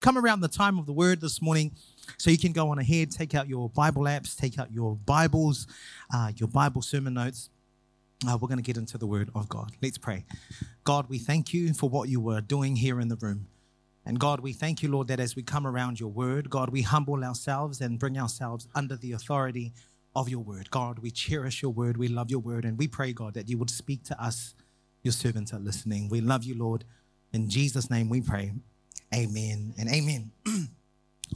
come around the time of the word this morning. So you can go on ahead, take out your Bible apps, take out your Bibles, uh, your Bible sermon notes. Uh, we're going to get into the word of God. Let's pray. God, we thank you for what you were doing here in the room. And God, we thank you, Lord, that as we come around your word, God, we humble ourselves and bring ourselves under the authority of your word. God, we cherish your word. We love your word. And we pray, God, that you would speak to us. Your servants are listening. We love you, Lord. In Jesus' name we pray. Amen and amen.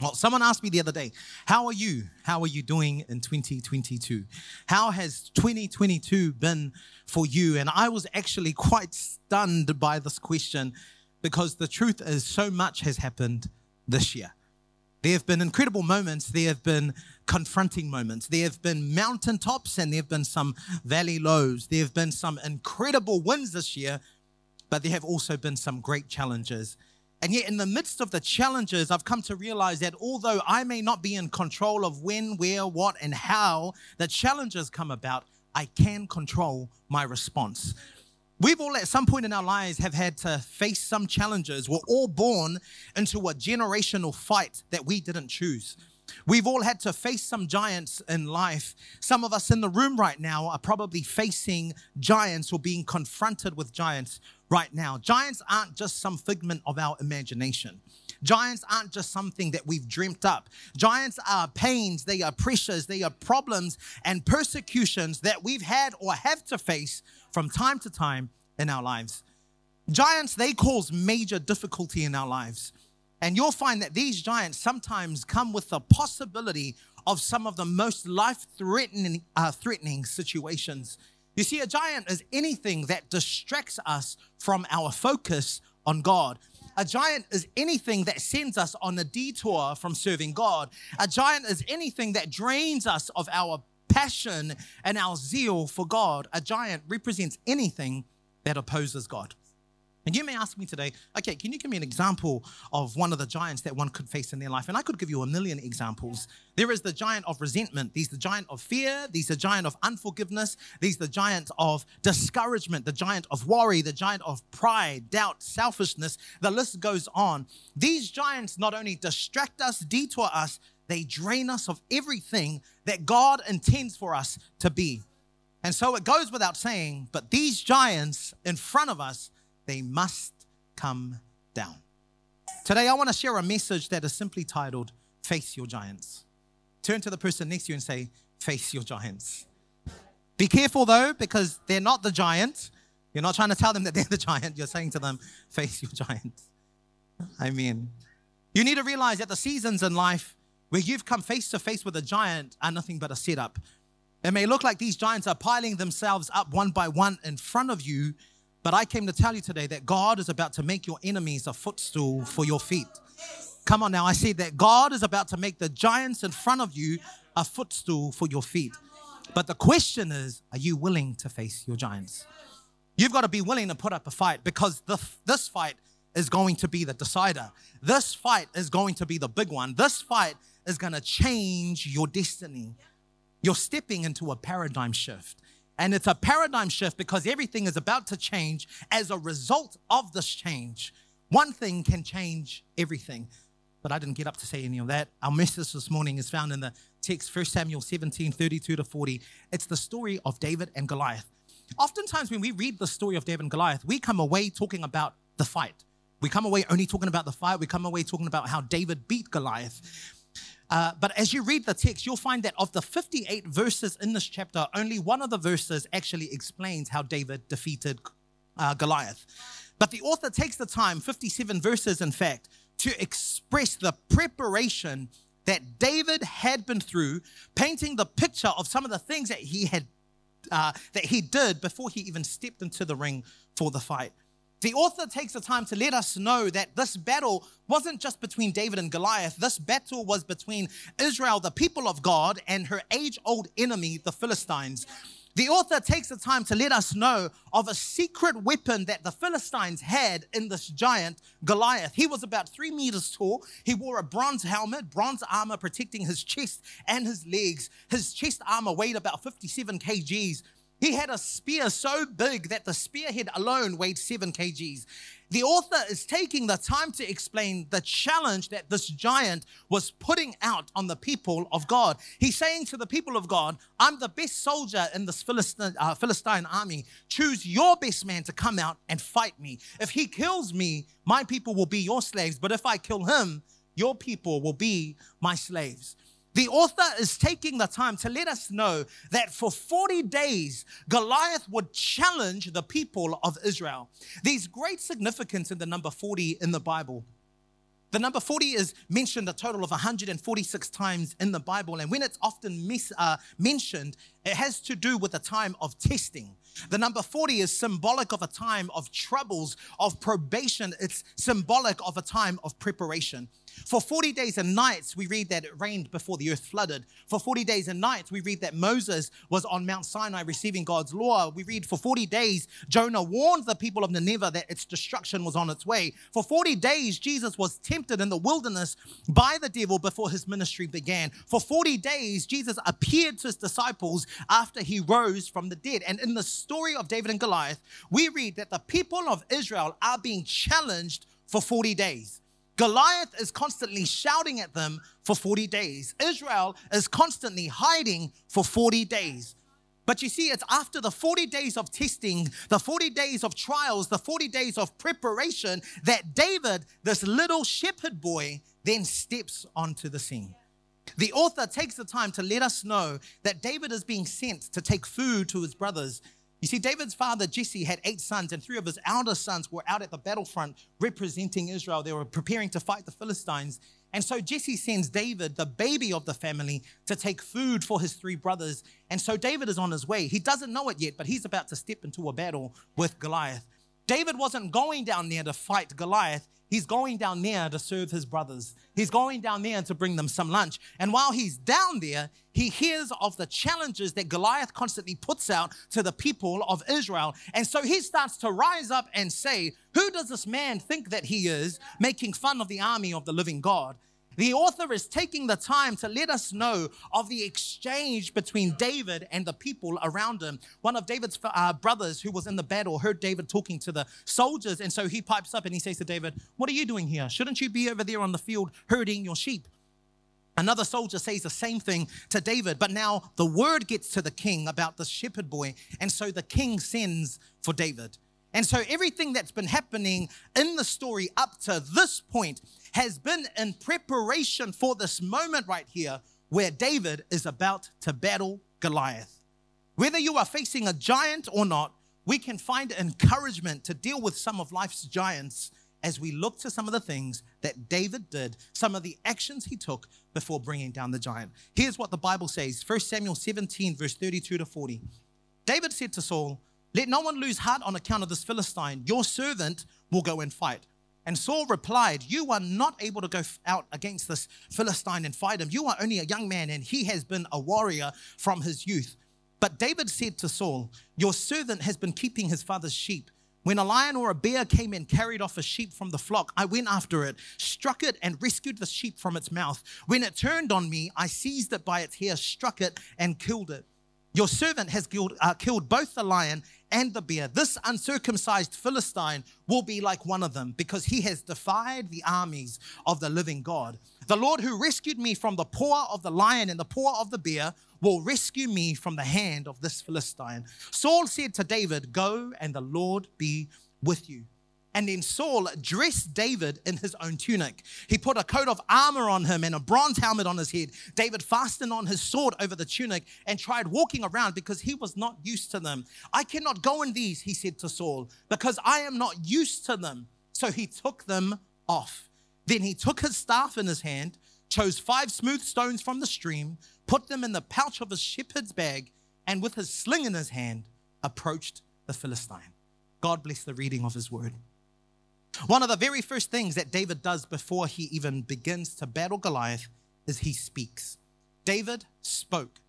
well, someone asked me the other day, How are you? How are you doing in 2022? How has 2022 been for you? And I was actually quite stunned by this question because the truth is, so much has happened this year. There have been incredible moments. There have been confronting moments. There have been mountaintops and there have been some valley lows. There have been some incredible wins this year, but there have also been some great challenges. And yet, in the midst of the challenges, I've come to realize that although I may not be in control of when, where, what, and how the challenges come about, I can control my response. We've all at some point in our lives have had to face some challenges. We're all born into a generational fight that we didn't choose. We've all had to face some giants in life. Some of us in the room right now are probably facing giants or being confronted with giants right now. Giants aren't just some figment of our imagination. Giants aren't just something that we've dreamt up. Giants are pains, they are pressures, they are problems and persecutions that we've had or have to face from time to time in our lives. Giants, they cause major difficulty in our lives. And you'll find that these giants sometimes come with the possibility of some of the most life threatening, uh, threatening situations. You see, a giant is anything that distracts us from our focus on God. A giant is anything that sends us on a detour from serving God. A giant is anything that drains us of our passion and our zeal for God. A giant represents anything that opposes God. And you may ask me today, okay, can you give me an example of one of the giants that one could face in their life? And I could give you a million examples. There is the giant of resentment. There's the giant of fear. There's the giant of unforgiveness. There's the giant of discouragement, the giant of worry, the giant of pride, doubt, selfishness. The list goes on. These giants not only distract us, detour us, they drain us of everything that God intends for us to be. And so it goes without saying, but these giants in front of us, they must come down. Today, I want to share a message that is simply titled, Face Your Giants. Turn to the person next to you and say, Face your giants. Be careful though, because they're not the giant. You're not trying to tell them that they're the giant. You're saying to them, Face your giants. I mean, you need to realize that the seasons in life where you've come face to face with a giant are nothing but a setup. It may look like these giants are piling themselves up one by one in front of you, but I came to tell you today that God is about to make your enemies a footstool for your feet. Come on now, I said that God is about to make the giants in front of you a footstool for your feet. But the question is, are you willing to face your giants? You've got to be willing to put up a fight because the, this fight is going to be the decider. This fight is going to be the big one. This fight is going to change your destiny. You're stepping into a paradigm shift. And it's a paradigm shift because everything is about to change as a result of this change. One thing can change everything. But I didn't get up to say any of that. Our message this morning is found in the text, 1 Samuel 17 32 to 40. It's the story of David and Goliath. Oftentimes, when we read the story of David and Goliath, we come away talking about the fight. We come away only talking about the fight. We come away talking about how David beat Goliath. Uh, but as you read the text, you'll find that of the 58 verses in this chapter, only one of the verses actually explains how David defeated uh, Goliath. But the author takes the time, 57 verses in fact, to express the preparation that David had been through, painting the picture of some of the things that he had uh, that he did before he even stepped into the ring for the fight. The author takes the time to let us know that this battle wasn't just between David and Goliath. This battle was between Israel, the people of God, and her age old enemy, the Philistines. The author takes the time to let us know of a secret weapon that the Philistines had in this giant Goliath. He was about three meters tall. He wore a bronze helmet, bronze armor protecting his chest and his legs. His chest armor weighed about 57 kgs. He had a spear so big that the spearhead alone weighed seven kgs. The author is taking the time to explain the challenge that this giant was putting out on the people of God. He's saying to the people of God, I'm the best soldier in this Philistine, uh, Philistine army. Choose your best man to come out and fight me. If he kills me, my people will be your slaves. But if I kill him, your people will be my slaves. The author is taking the time to let us know that for 40 days, Goliath would challenge the people of Israel. There's great significance in the number 40 in the Bible. The number 40 is mentioned a total of 146 times in the Bible. And when it's often mis, uh, mentioned, it has to do with a time of testing. The number 40 is symbolic of a time of troubles, of probation. It's symbolic of a time of preparation. For 40 days and nights, we read that it rained before the earth flooded. For 40 days and nights, we read that Moses was on Mount Sinai receiving God's law. We read for 40 days, Jonah warned the people of Nineveh that its destruction was on its way. For 40 days, Jesus was tempted in the wilderness by the devil before his ministry began. For 40 days, Jesus appeared to his disciples after he rose from the dead. And in the story of David and Goliath, we read that the people of Israel are being challenged for 40 days. Goliath is constantly shouting at them for 40 days. Israel is constantly hiding for 40 days. But you see, it's after the 40 days of testing, the 40 days of trials, the 40 days of preparation that David, this little shepherd boy, then steps onto the scene. The author takes the time to let us know that David is being sent to take food to his brothers you see, David's father, Jesse, had eight sons, and three of his elder sons were out at the battlefront representing Israel. They were preparing to fight the Philistines. And so Jesse sends David, the baby of the family, to take food for his three brothers. And so David is on his way. He doesn't know it yet, but he's about to step into a battle with Goliath. David wasn't going down there to fight Goliath. He's going down there to serve his brothers. He's going down there to bring them some lunch. And while he's down there, he hears of the challenges that Goliath constantly puts out to the people of Israel. And so he starts to rise up and say, Who does this man think that he is, making fun of the army of the living God? The author is taking the time to let us know of the exchange between David and the people around him. One of David's uh, brothers who was in the battle heard David talking to the soldiers, and so he pipes up and he says to David, What are you doing here? Shouldn't you be over there on the field herding your sheep? Another soldier says the same thing to David, but now the word gets to the king about the shepherd boy, and so the king sends for David. And so everything that's been happening in the story up to this point has been in preparation for this moment right here where David is about to battle Goliath. Whether you are facing a giant or not, we can find encouragement to deal with some of life's giants as we look to some of the things that David did, some of the actions he took before bringing down the giant. Here's what the Bible says 1 Samuel 17, verse 32 to 40. David said to Saul, Let no one lose heart on account of this Philistine. Your servant will go and fight. And Saul replied, You are not able to go out against this Philistine and fight him. You are only a young man, and he has been a warrior from his youth. But David said to Saul, Your servant has been keeping his father's sheep. When a lion or a bear came and carried off a sheep from the flock, I went after it, struck it, and rescued the sheep from its mouth. When it turned on me, I seized it by its hair, struck it, and killed it. Your servant has killed, uh, killed both the lion and the bear. This uncircumcised Philistine will be like one of them because he has defied the armies of the living God. The Lord who rescued me from the paw of the lion and the paw of the bear will rescue me from the hand of this Philistine. Saul said to David, Go and the Lord be with you. And then Saul dressed David in his own tunic. He put a coat of armor on him and a bronze helmet on his head. David fastened on his sword over the tunic and tried walking around because he was not used to them. I cannot go in these, he said to Saul, because I am not used to them. So he took them off. Then he took his staff in his hand, chose five smooth stones from the stream, put them in the pouch of his shepherd's bag, and with his sling in his hand, approached the Philistine. God bless the reading of his word. One of the very first things that David does before he even begins to battle Goliath is he speaks. David spoke.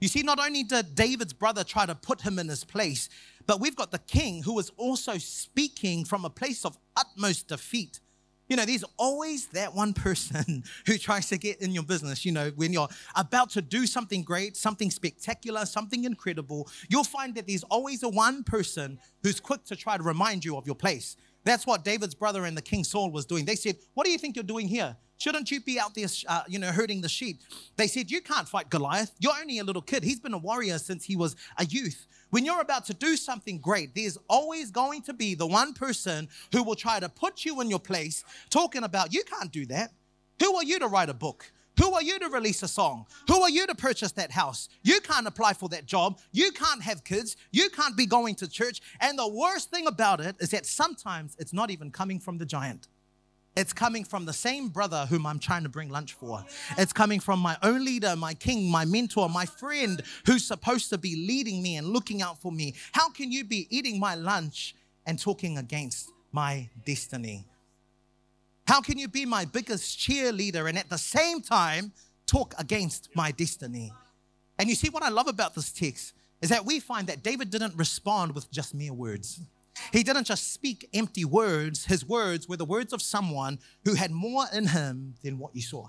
You see, not only did David's brother try to put him in his place, but we've got the king who is also speaking from a place of utmost defeat. You know, there's always that one person who tries to get in your business. You know, when you're about to do something great, something spectacular, something incredible, you'll find that there's always a one person who's quick to try to remind you of your place. That's what David's brother and the King Saul was doing. They said, What do you think you're doing here? Shouldn't you be out there, uh, you know, herding the sheep? They said, You can't fight Goliath. You're only a little kid. He's been a warrior since he was a youth. When you're about to do something great, there's always going to be the one person who will try to put you in your place, talking about, You can't do that. Who are you to write a book? Who are you to release a song? Who are you to purchase that house? You can't apply for that job. You can't have kids. You can't be going to church. And the worst thing about it is that sometimes it's not even coming from the giant. It's coming from the same brother whom I'm trying to bring lunch for. It's coming from my own leader, my king, my mentor, my friend who's supposed to be leading me and looking out for me. How can you be eating my lunch and talking against my destiny? How can you be my biggest cheerleader and at the same time talk against my destiny? And you see, what I love about this text is that we find that David didn't respond with just mere words. He didn't just speak empty words, his words were the words of someone who had more in him than what you saw.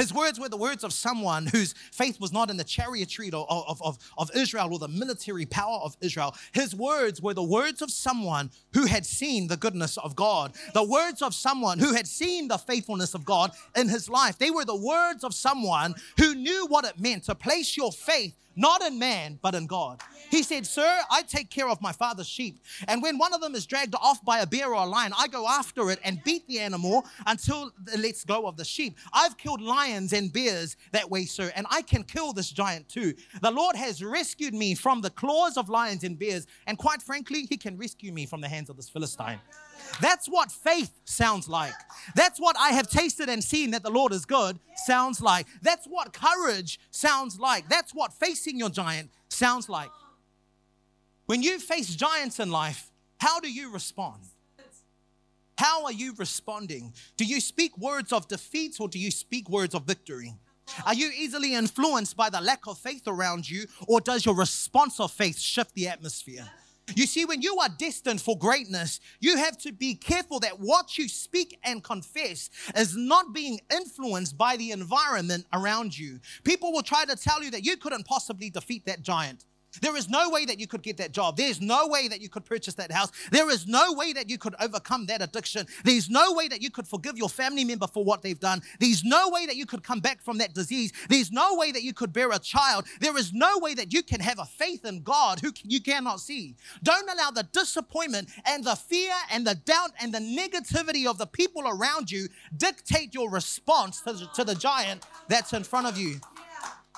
His words were the words of someone whose faith was not in the chariotry of, of, of, of, Israel or the military power of Israel. His words were the words of someone who had seen the goodness of God, the words of someone who had seen the faithfulness of God in his life. They were the words of someone who knew what it meant to place your faith not in man, but in God. He said, Sir, I take care of my father's sheep. And when one of them is dragged off by a bear or a lion, I go after it and beat the animal until it lets go of the sheep. I've killed lions and bears that way, sir, and I can kill this giant too. The Lord has rescued me from the claws of lions and bears, and quite frankly, He can rescue me from the hands of this Philistine. That's what faith sounds like. That's what I have tasted and seen that the Lord is good sounds like. That's what courage sounds like. That's what facing your giant sounds like. When you face giants in life, how do you respond? How are you responding? Do you speak words of defeat or do you speak words of victory? Are you easily influenced by the lack of faith around you or does your response of faith shift the atmosphere? You see, when you are destined for greatness, you have to be careful that what you speak and confess is not being influenced by the environment around you. People will try to tell you that you couldn't possibly defeat that giant. There is no way that you could get that job. There's no way that you could purchase that house. There is no way that you could overcome that addiction. There's no way that you could forgive your family member for what they've done. There's no way that you could come back from that disease. There's no way that you could bear a child. There is no way that you can have a faith in God who you cannot see. Don't allow the disappointment and the fear and the doubt and the negativity of the people around you dictate your response to, to the giant that's in front of you.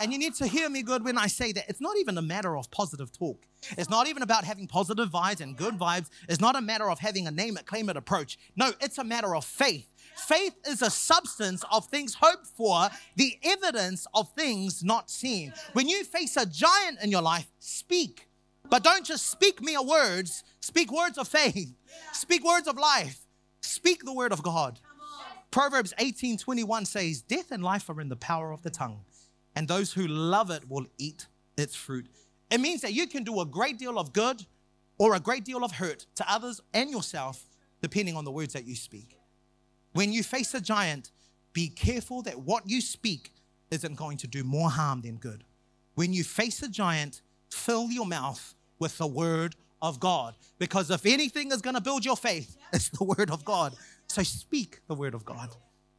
And you need to hear me good when I say that it's not even a matter of positive talk. It's not even about having positive vibes and good vibes. It's not a matter of having a name it, claim it approach. No, it's a matter of faith. Faith is a substance of things hoped for, the evidence of things not seen. When you face a giant in your life, speak. But don't just speak mere words, speak words of faith, speak words of life, speak the word of God. Proverbs 18 21 says, Death and life are in the power of the tongue and those who love it will eat its fruit. It means that you can do a great deal of good or a great deal of hurt to others and yourself, depending on the words that you speak. When you face a giant, be careful that what you speak isn't going to do more harm than good. When you face a giant, fill your mouth with the word of God. Because if anything is going to build your faith, it's the word of God. So speak the word of God.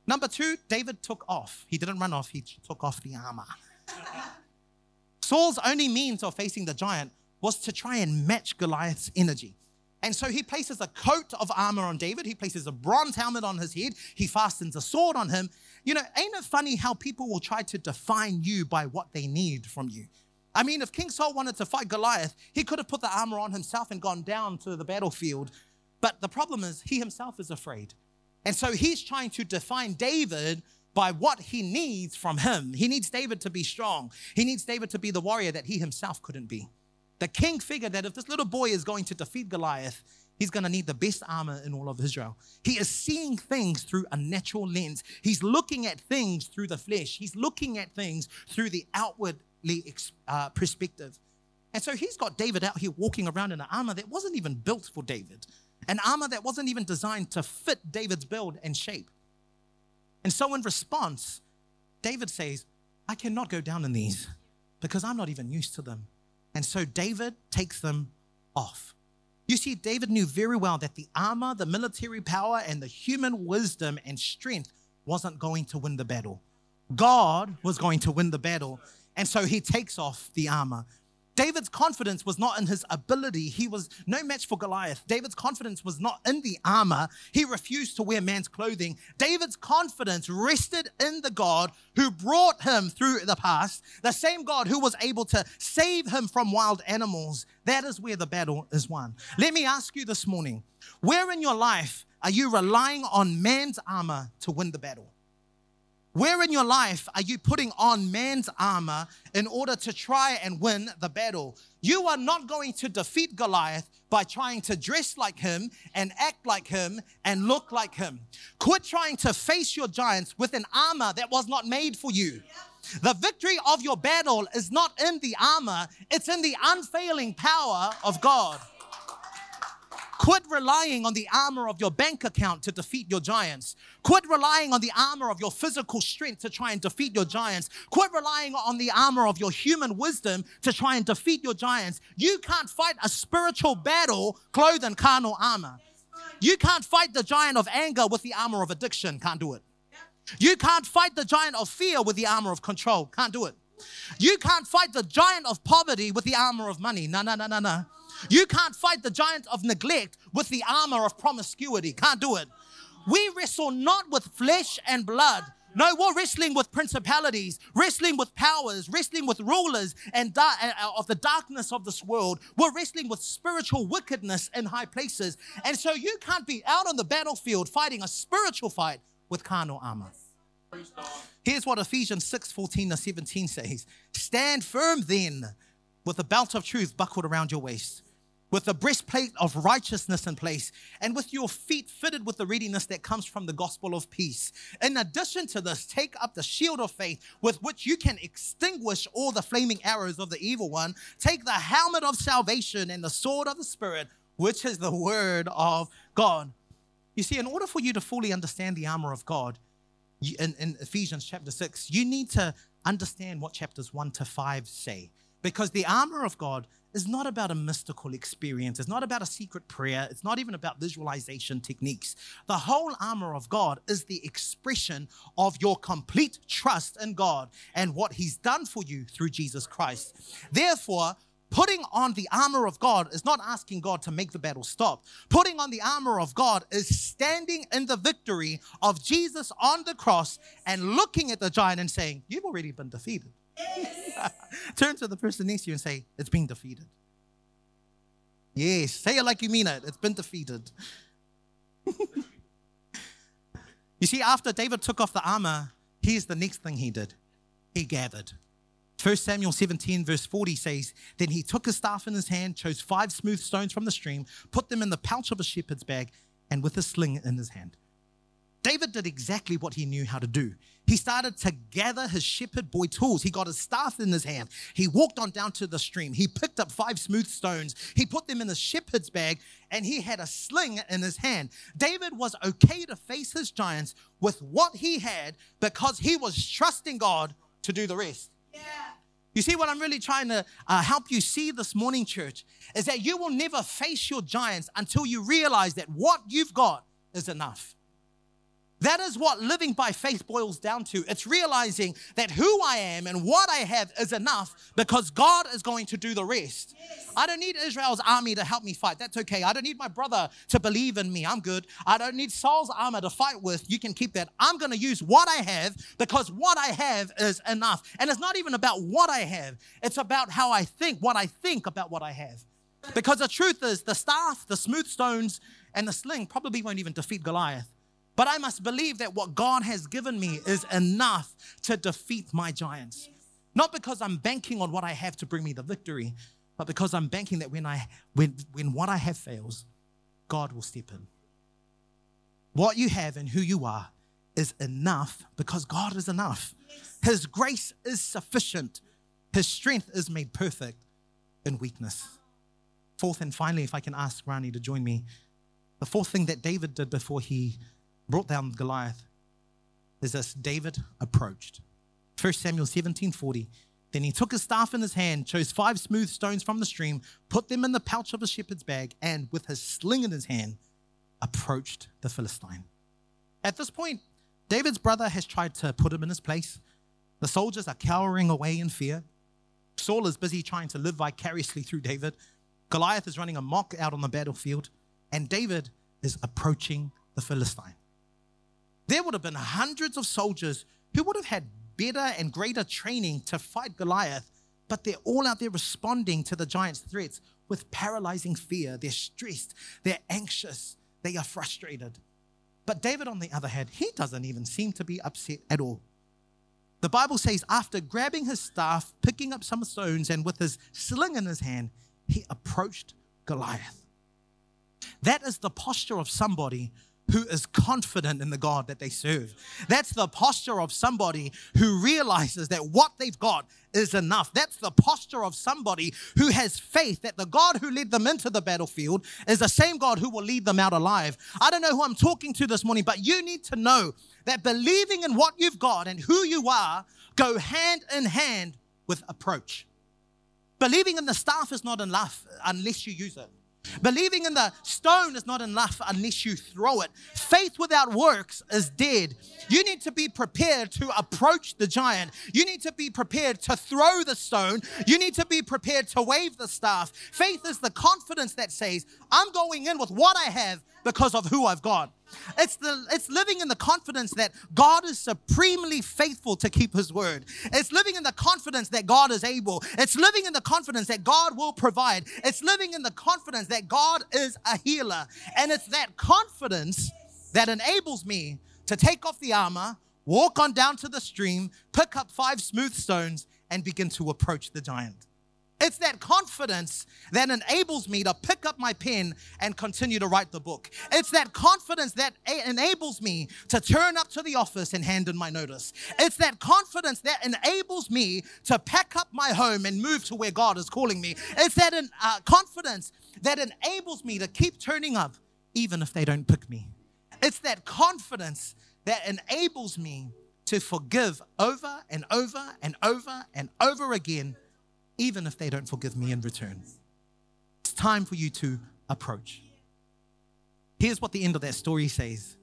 Number two, David took off. He didn't run off, he took off the armor. Saul's only means of facing the giant was to try and match Goliath's energy. And so he places a coat of armor on David. He places a bronze helmet on his head. He fastens a sword on him. You know, ain't it funny how people will try to define you by what they need from you? I mean, if King Saul wanted to fight Goliath, he could have put the armor on himself and gone down to the battlefield. But the problem is, he himself is afraid. And so he's trying to define David by what he needs from him. He needs David to be strong. He needs David to be the warrior that he himself couldn't be. The king figured that if this little boy is going to defeat Goliath, he's going to need the best armor in all of Israel. He is seeing things through a natural lens. He's looking at things through the flesh. He's looking at things through the outwardly uh, perspective. And so he's got David out here walking around in an armor that wasn't even built for David. An armor that wasn't even designed to fit David's build and shape. And so, in response, David says, I cannot go down in these because I'm not even used to them. And so, David takes them off. You see, David knew very well that the armor, the military power, and the human wisdom and strength wasn't going to win the battle. God was going to win the battle. And so he takes off the armor. David's confidence was not in his ability. He was no match for Goliath. David's confidence was not in the armor. He refused to wear man's clothing. David's confidence rested in the God who brought him through the past, the same God who was able to save him from wild animals. That is where the battle is won. Let me ask you this morning where in your life are you relying on man's armor to win the battle? Where in your life are you putting on man's armor in order to try and win the battle? You are not going to defeat Goliath by trying to dress like him and act like him and look like him. Quit trying to face your giants with an armor that was not made for you. The victory of your battle is not in the armor, it's in the unfailing power of God. Quit relying on the armor of your bank account to defeat your giants. Quit relying on the armor of your physical strength to try and defeat your giants. Quit relying on the armor of your human wisdom to try and defeat your giants. You can't fight a spiritual battle clothed in carnal armor. You can't fight the giant of anger with the armor of addiction. Can't do it. You can't fight the giant of fear with the armor of control. Can't do it. You can't fight the giant of poverty with the armor of money. No, no, no, no, no. You can't fight the giant of neglect with the armor of promiscuity. Can't do it. We wrestle not with flesh and blood. No, we're wrestling with principalities, wrestling with powers, wrestling with rulers and da- uh, of the darkness of this world. We're wrestling with spiritual wickedness in high places. And so you can't be out on the battlefield fighting a spiritual fight with carnal armor. Here's what Ephesians 6 14 to 17 says Stand firm then with the belt of truth buckled around your waist with the breastplate of righteousness in place, and with your feet fitted with the readiness that comes from the gospel of peace. In addition to this, take up the shield of faith with which you can extinguish all the flaming arrows of the evil one. Take the helmet of salvation and the sword of the Spirit, which is the word of God. You see, in order for you to fully understand the armor of God, in, in Ephesians chapter 6, you need to understand what chapters 1 to 5 say. Because the armor of God is not about a mystical experience. It's not about a secret prayer. It's not even about visualization techniques. The whole armor of God is the expression of your complete trust in God and what He's done for you through Jesus Christ. Therefore, Putting on the armor of God is not asking God to make the battle stop. Putting on the armor of God is standing in the victory of Jesus on the cross and looking at the giant and saying, You've already been defeated. Turn to the person next to you and say, It's been defeated. Yes, say it like you mean it. It's been defeated. you see, after David took off the armor, here's the next thing he did he gathered. 1 Samuel 17, verse 40 says, Then he took his staff in his hand, chose five smooth stones from the stream, put them in the pouch of a shepherd's bag, and with a sling in his hand. David did exactly what he knew how to do. He started to gather his shepherd boy tools. He got his staff in his hand. He walked on down to the stream. He picked up five smooth stones. He put them in the shepherd's bag and he had a sling in his hand. David was okay to face his giants with what he had because he was trusting God to do the rest. Yeah. You see, what I'm really trying to uh, help you see this morning, church, is that you will never face your giants until you realize that what you've got is enough. That is what living by faith boils down to. It's realizing that who I am and what I have is enough because God is going to do the rest. Yes. I don't need Israel's army to help me fight. That's okay. I don't need my brother to believe in me. I'm good. I don't need Saul's armor to fight with. You can keep that. I'm going to use what I have because what I have is enough. And it's not even about what I have, it's about how I think, what I think about what I have. Because the truth is, the staff, the smooth stones, and the sling probably won't even defeat Goliath. But I must believe that what God has given me is enough to defeat my giants. Not because I'm banking on what I have to bring me the victory, but because I'm banking that when I when when what I have fails, God will step in. What you have and who you are is enough because God is enough. His grace is sufficient. His strength is made perfect in weakness. Fourth and finally, if I can ask Rani to join me, The fourth thing that David did before he brought down Goliath is this David approached. 1 Samuel 17 40. Then he took his staff in his hand, chose five smooth stones from the stream, put them in the pouch of his shepherd's bag, and with his sling in his hand, approached the Philistine. At this point, David's brother has tried to put him in his place. The soldiers are cowering away in fear. Saul is busy trying to live vicariously through David. Goliath is running amok out on the battlefield, and David is approaching the Philistine. There would have been hundreds of soldiers who would have had better and greater training to fight Goliath, but they're all out there responding to the giant's threats with paralyzing fear. They're stressed, they're anxious, they are frustrated. But David, on the other hand, he doesn't even seem to be upset at all. The Bible says, after grabbing his staff, picking up some stones, and with his sling in his hand, he approached Goliath. That is the posture of somebody who is confident in the God that they serve. That's the posture of somebody who realizes that what they've got is enough. That's the posture of somebody who has faith that the God who led them into the battlefield is the same God who will lead them out alive. I don't know who I'm talking to this morning, but you need to know that believing in what you've got and who you are go hand in hand with approach. Believing in the staff is not enough unless you use it. Believing in the stone is not enough unless you throw it. Faith without works is dead. You need to be prepared to approach the giant. You need to be prepared to throw the stone. You need to be prepared to wave the staff. Faith is the confidence that says, I'm going in with what I have because of who I've got. It's the it's living in the confidence that God is supremely faithful to keep his word. It's living in the confidence that God is able. It's living in the confidence that God will provide. It's living in the confidence that God is a healer. And it's that confidence that enables me to take off the armor, walk on down to the stream, pick up five smooth stones and begin to approach the giant. It's that confidence that enables me to pick up my pen and continue to write the book. It's that confidence that enables me to turn up to the office and hand in my notice. It's that confidence that enables me to pack up my home and move to where God is calling me. It's that uh, confidence that enables me to keep turning up even if they don't pick me. It's that confidence that enables me to forgive over and over and over and over again even if they don't forgive me in return. It's time for you to approach. Here's what the end of that story says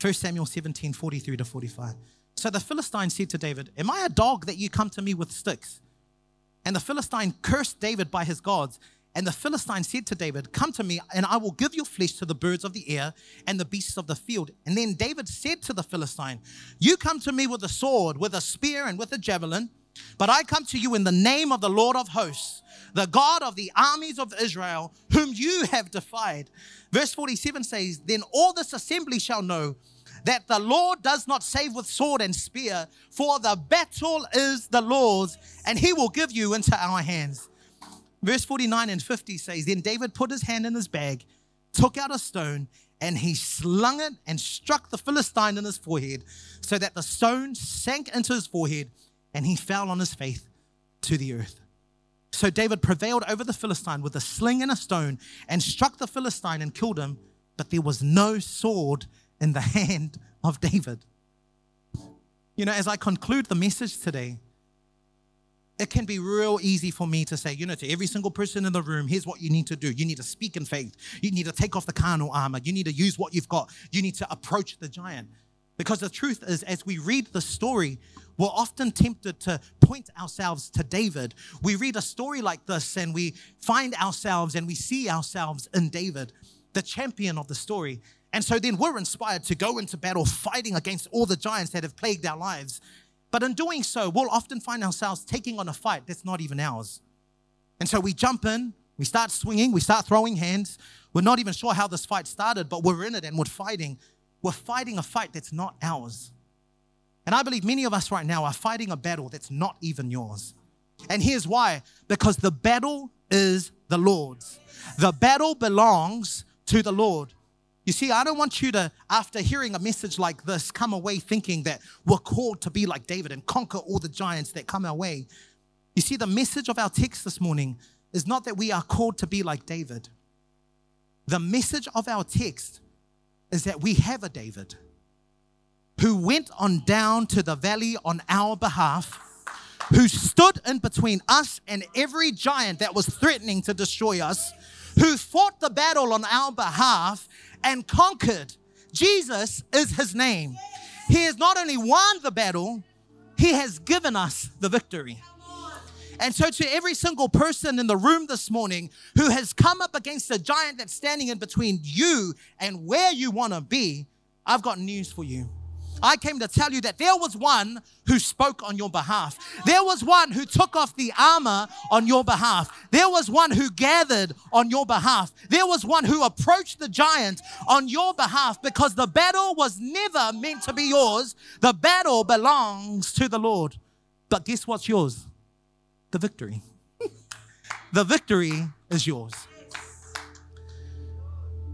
1 Samuel 17 43 to 45. So the Philistine said to David, Am I a dog that you come to me with sticks? And the Philistine cursed David by his gods. And the Philistine said to David, Come to me, and I will give your flesh to the birds of the air and the beasts of the field. And then David said to the Philistine, You come to me with a sword, with a spear, and with a javelin. But I come to you in the name of the Lord of hosts, the God of the armies of Israel, whom you have defied. Verse 47 says, Then all this assembly shall know that the Lord does not save with sword and spear, for the battle is the Lord's, and he will give you into our hands. Verse 49 and 50 says, Then David put his hand in his bag, took out a stone, and he slung it and struck the Philistine in his forehead, so that the stone sank into his forehead and he fell on his face to the earth. So David prevailed over the Philistine with a sling and a stone and struck the Philistine and killed him, but there was no sword in the hand of David. You know, as I conclude the message today, it can be real easy for me to say, you know, to every single person in the room, here's what you need to do. You need to speak in faith. You need to take off the carnal armor. You need to use what you've got. You need to approach the giant. Because the truth is, as we read the story, we're often tempted to point ourselves to David. We read a story like this and we find ourselves and we see ourselves in David, the champion of the story. And so then we're inspired to go into battle fighting against all the giants that have plagued our lives. But in doing so, we'll often find ourselves taking on a fight that's not even ours. And so we jump in, we start swinging, we start throwing hands. We're not even sure how this fight started, but we're in it and we're fighting. We're fighting a fight that's not ours. And I believe many of us right now are fighting a battle that's not even yours. And here's why because the battle is the Lord's. The battle belongs to the Lord. You see, I don't want you to, after hearing a message like this, come away thinking that we're called to be like David and conquer all the giants that come our way. You see, the message of our text this morning is not that we are called to be like David. The message of our text is that we have a David who went on down to the valley on our behalf, who stood in between us and every giant that was threatening to destroy us, who fought the battle on our behalf and conquered. Jesus is his name. He has not only won the battle, he has given us the victory. And so, to every single person in the room this morning who has come up against a giant that's standing in between you and where you want to be, I've got news for you. I came to tell you that there was one who spoke on your behalf. There was one who took off the armor on your behalf. There was one who gathered on your behalf. There was one who approached the giant on your behalf because the battle was never meant to be yours. The battle belongs to the Lord. But guess what's yours? The victory. the victory is yours.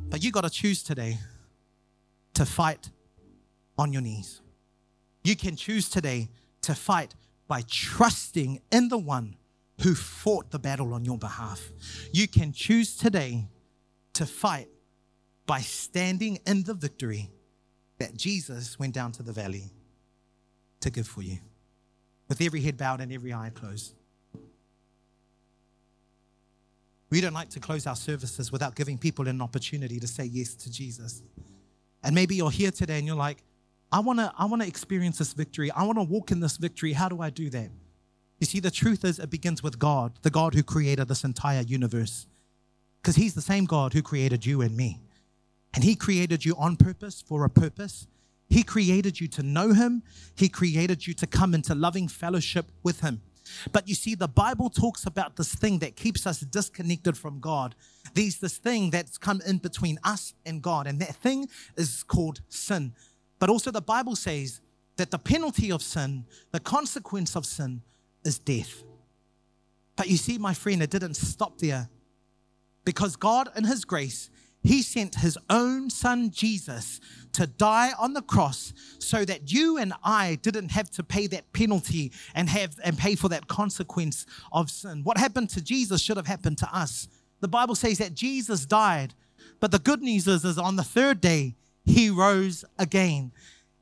But you got to choose today to fight on your knees. You can choose today to fight by trusting in the one who fought the battle on your behalf. You can choose today to fight by standing in the victory that Jesus went down to the valley to give for you. With every head bowed and every eye closed. We don't like to close our services without giving people an opportunity to say yes to Jesus. And maybe you're here today and you're like, I want to I want to experience this victory. I want to walk in this victory. How do I do that? You see the truth is it begins with God, the God who created this entire universe. Cuz he's the same God who created you and me. And he created you on purpose for a purpose. He created you to know him. He created you to come into loving fellowship with him. But you see, the Bible talks about this thing that keeps us disconnected from God. There's this thing that's come in between us and God, and that thing is called sin. But also, the Bible says that the penalty of sin, the consequence of sin, is death. But you see, my friend, it didn't stop there. Because God, in His grace, He sent His own Son, Jesus, to die on the cross so that you and I didn't have to pay that penalty and have and pay for that consequence of sin. What happened to Jesus should have happened to us. The Bible says that Jesus died, but the good news is, is on the third day, he rose again.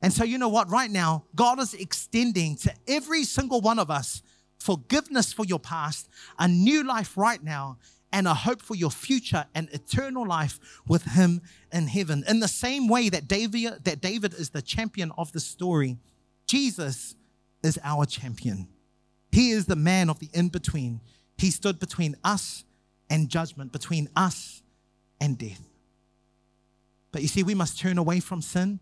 And so, you know what? Right now, God is extending to every single one of us forgiveness for your past, a new life right now, and a hope for your future and eternal life with Him in heaven. In the same way that David, that David is the champion of the story, Jesus is our champion. He is the man of the in between. He stood between us and judgment, between us and death. But you see, we must turn away from sin,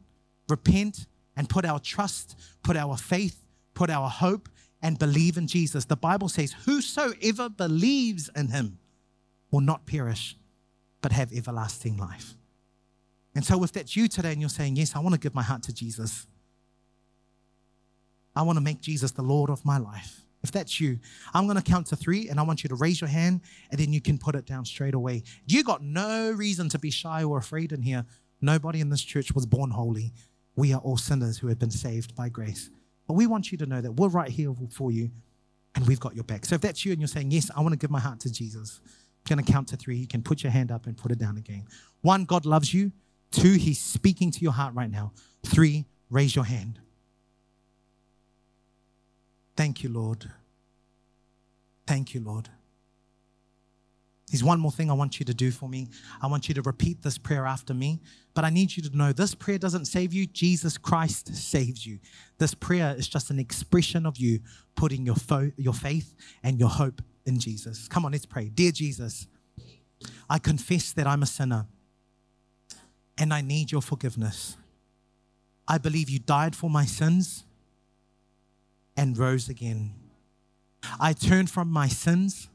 repent, and put our trust, put our faith, put our hope, and believe in Jesus. The Bible says, Whosoever believes in him will not perish, but have everlasting life. And so, if that's you today and you're saying, Yes, I want to give my heart to Jesus, I want to make Jesus the Lord of my life. If that's you, I'm going to count to three and I want you to raise your hand and then you can put it down straight away. You got no reason to be shy or afraid in here. Nobody in this church was born holy. We are all sinners who have been saved by grace. But we want you to know that we're right here for you and we've got your back. So if that's you and you're saying, Yes, I want to give my heart to Jesus, I'm going to count to three. You can put your hand up and put it down again. One, God loves you. Two, He's speaking to your heart right now. Three, raise your hand. Thank you, Lord. Thank you, Lord. There's one more thing I want you to do for me. I want you to repeat this prayer after me. But I need you to know this prayer doesn't save you. Jesus Christ saves you. This prayer is just an expression of you putting your, fo- your faith and your hope in Jesus. Come on, let's pray. Dear Jesus, I confess that I'm a sinner and I need your forgiveness. I believe you died for my sins and rose again. I turn from my sins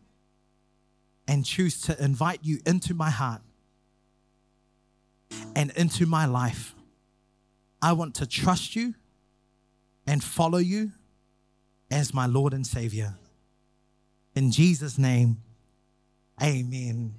and choose to invite you into my heart and into my life. I want to trust you and follow you as my Lord and Savior. In Jesus' name, amen.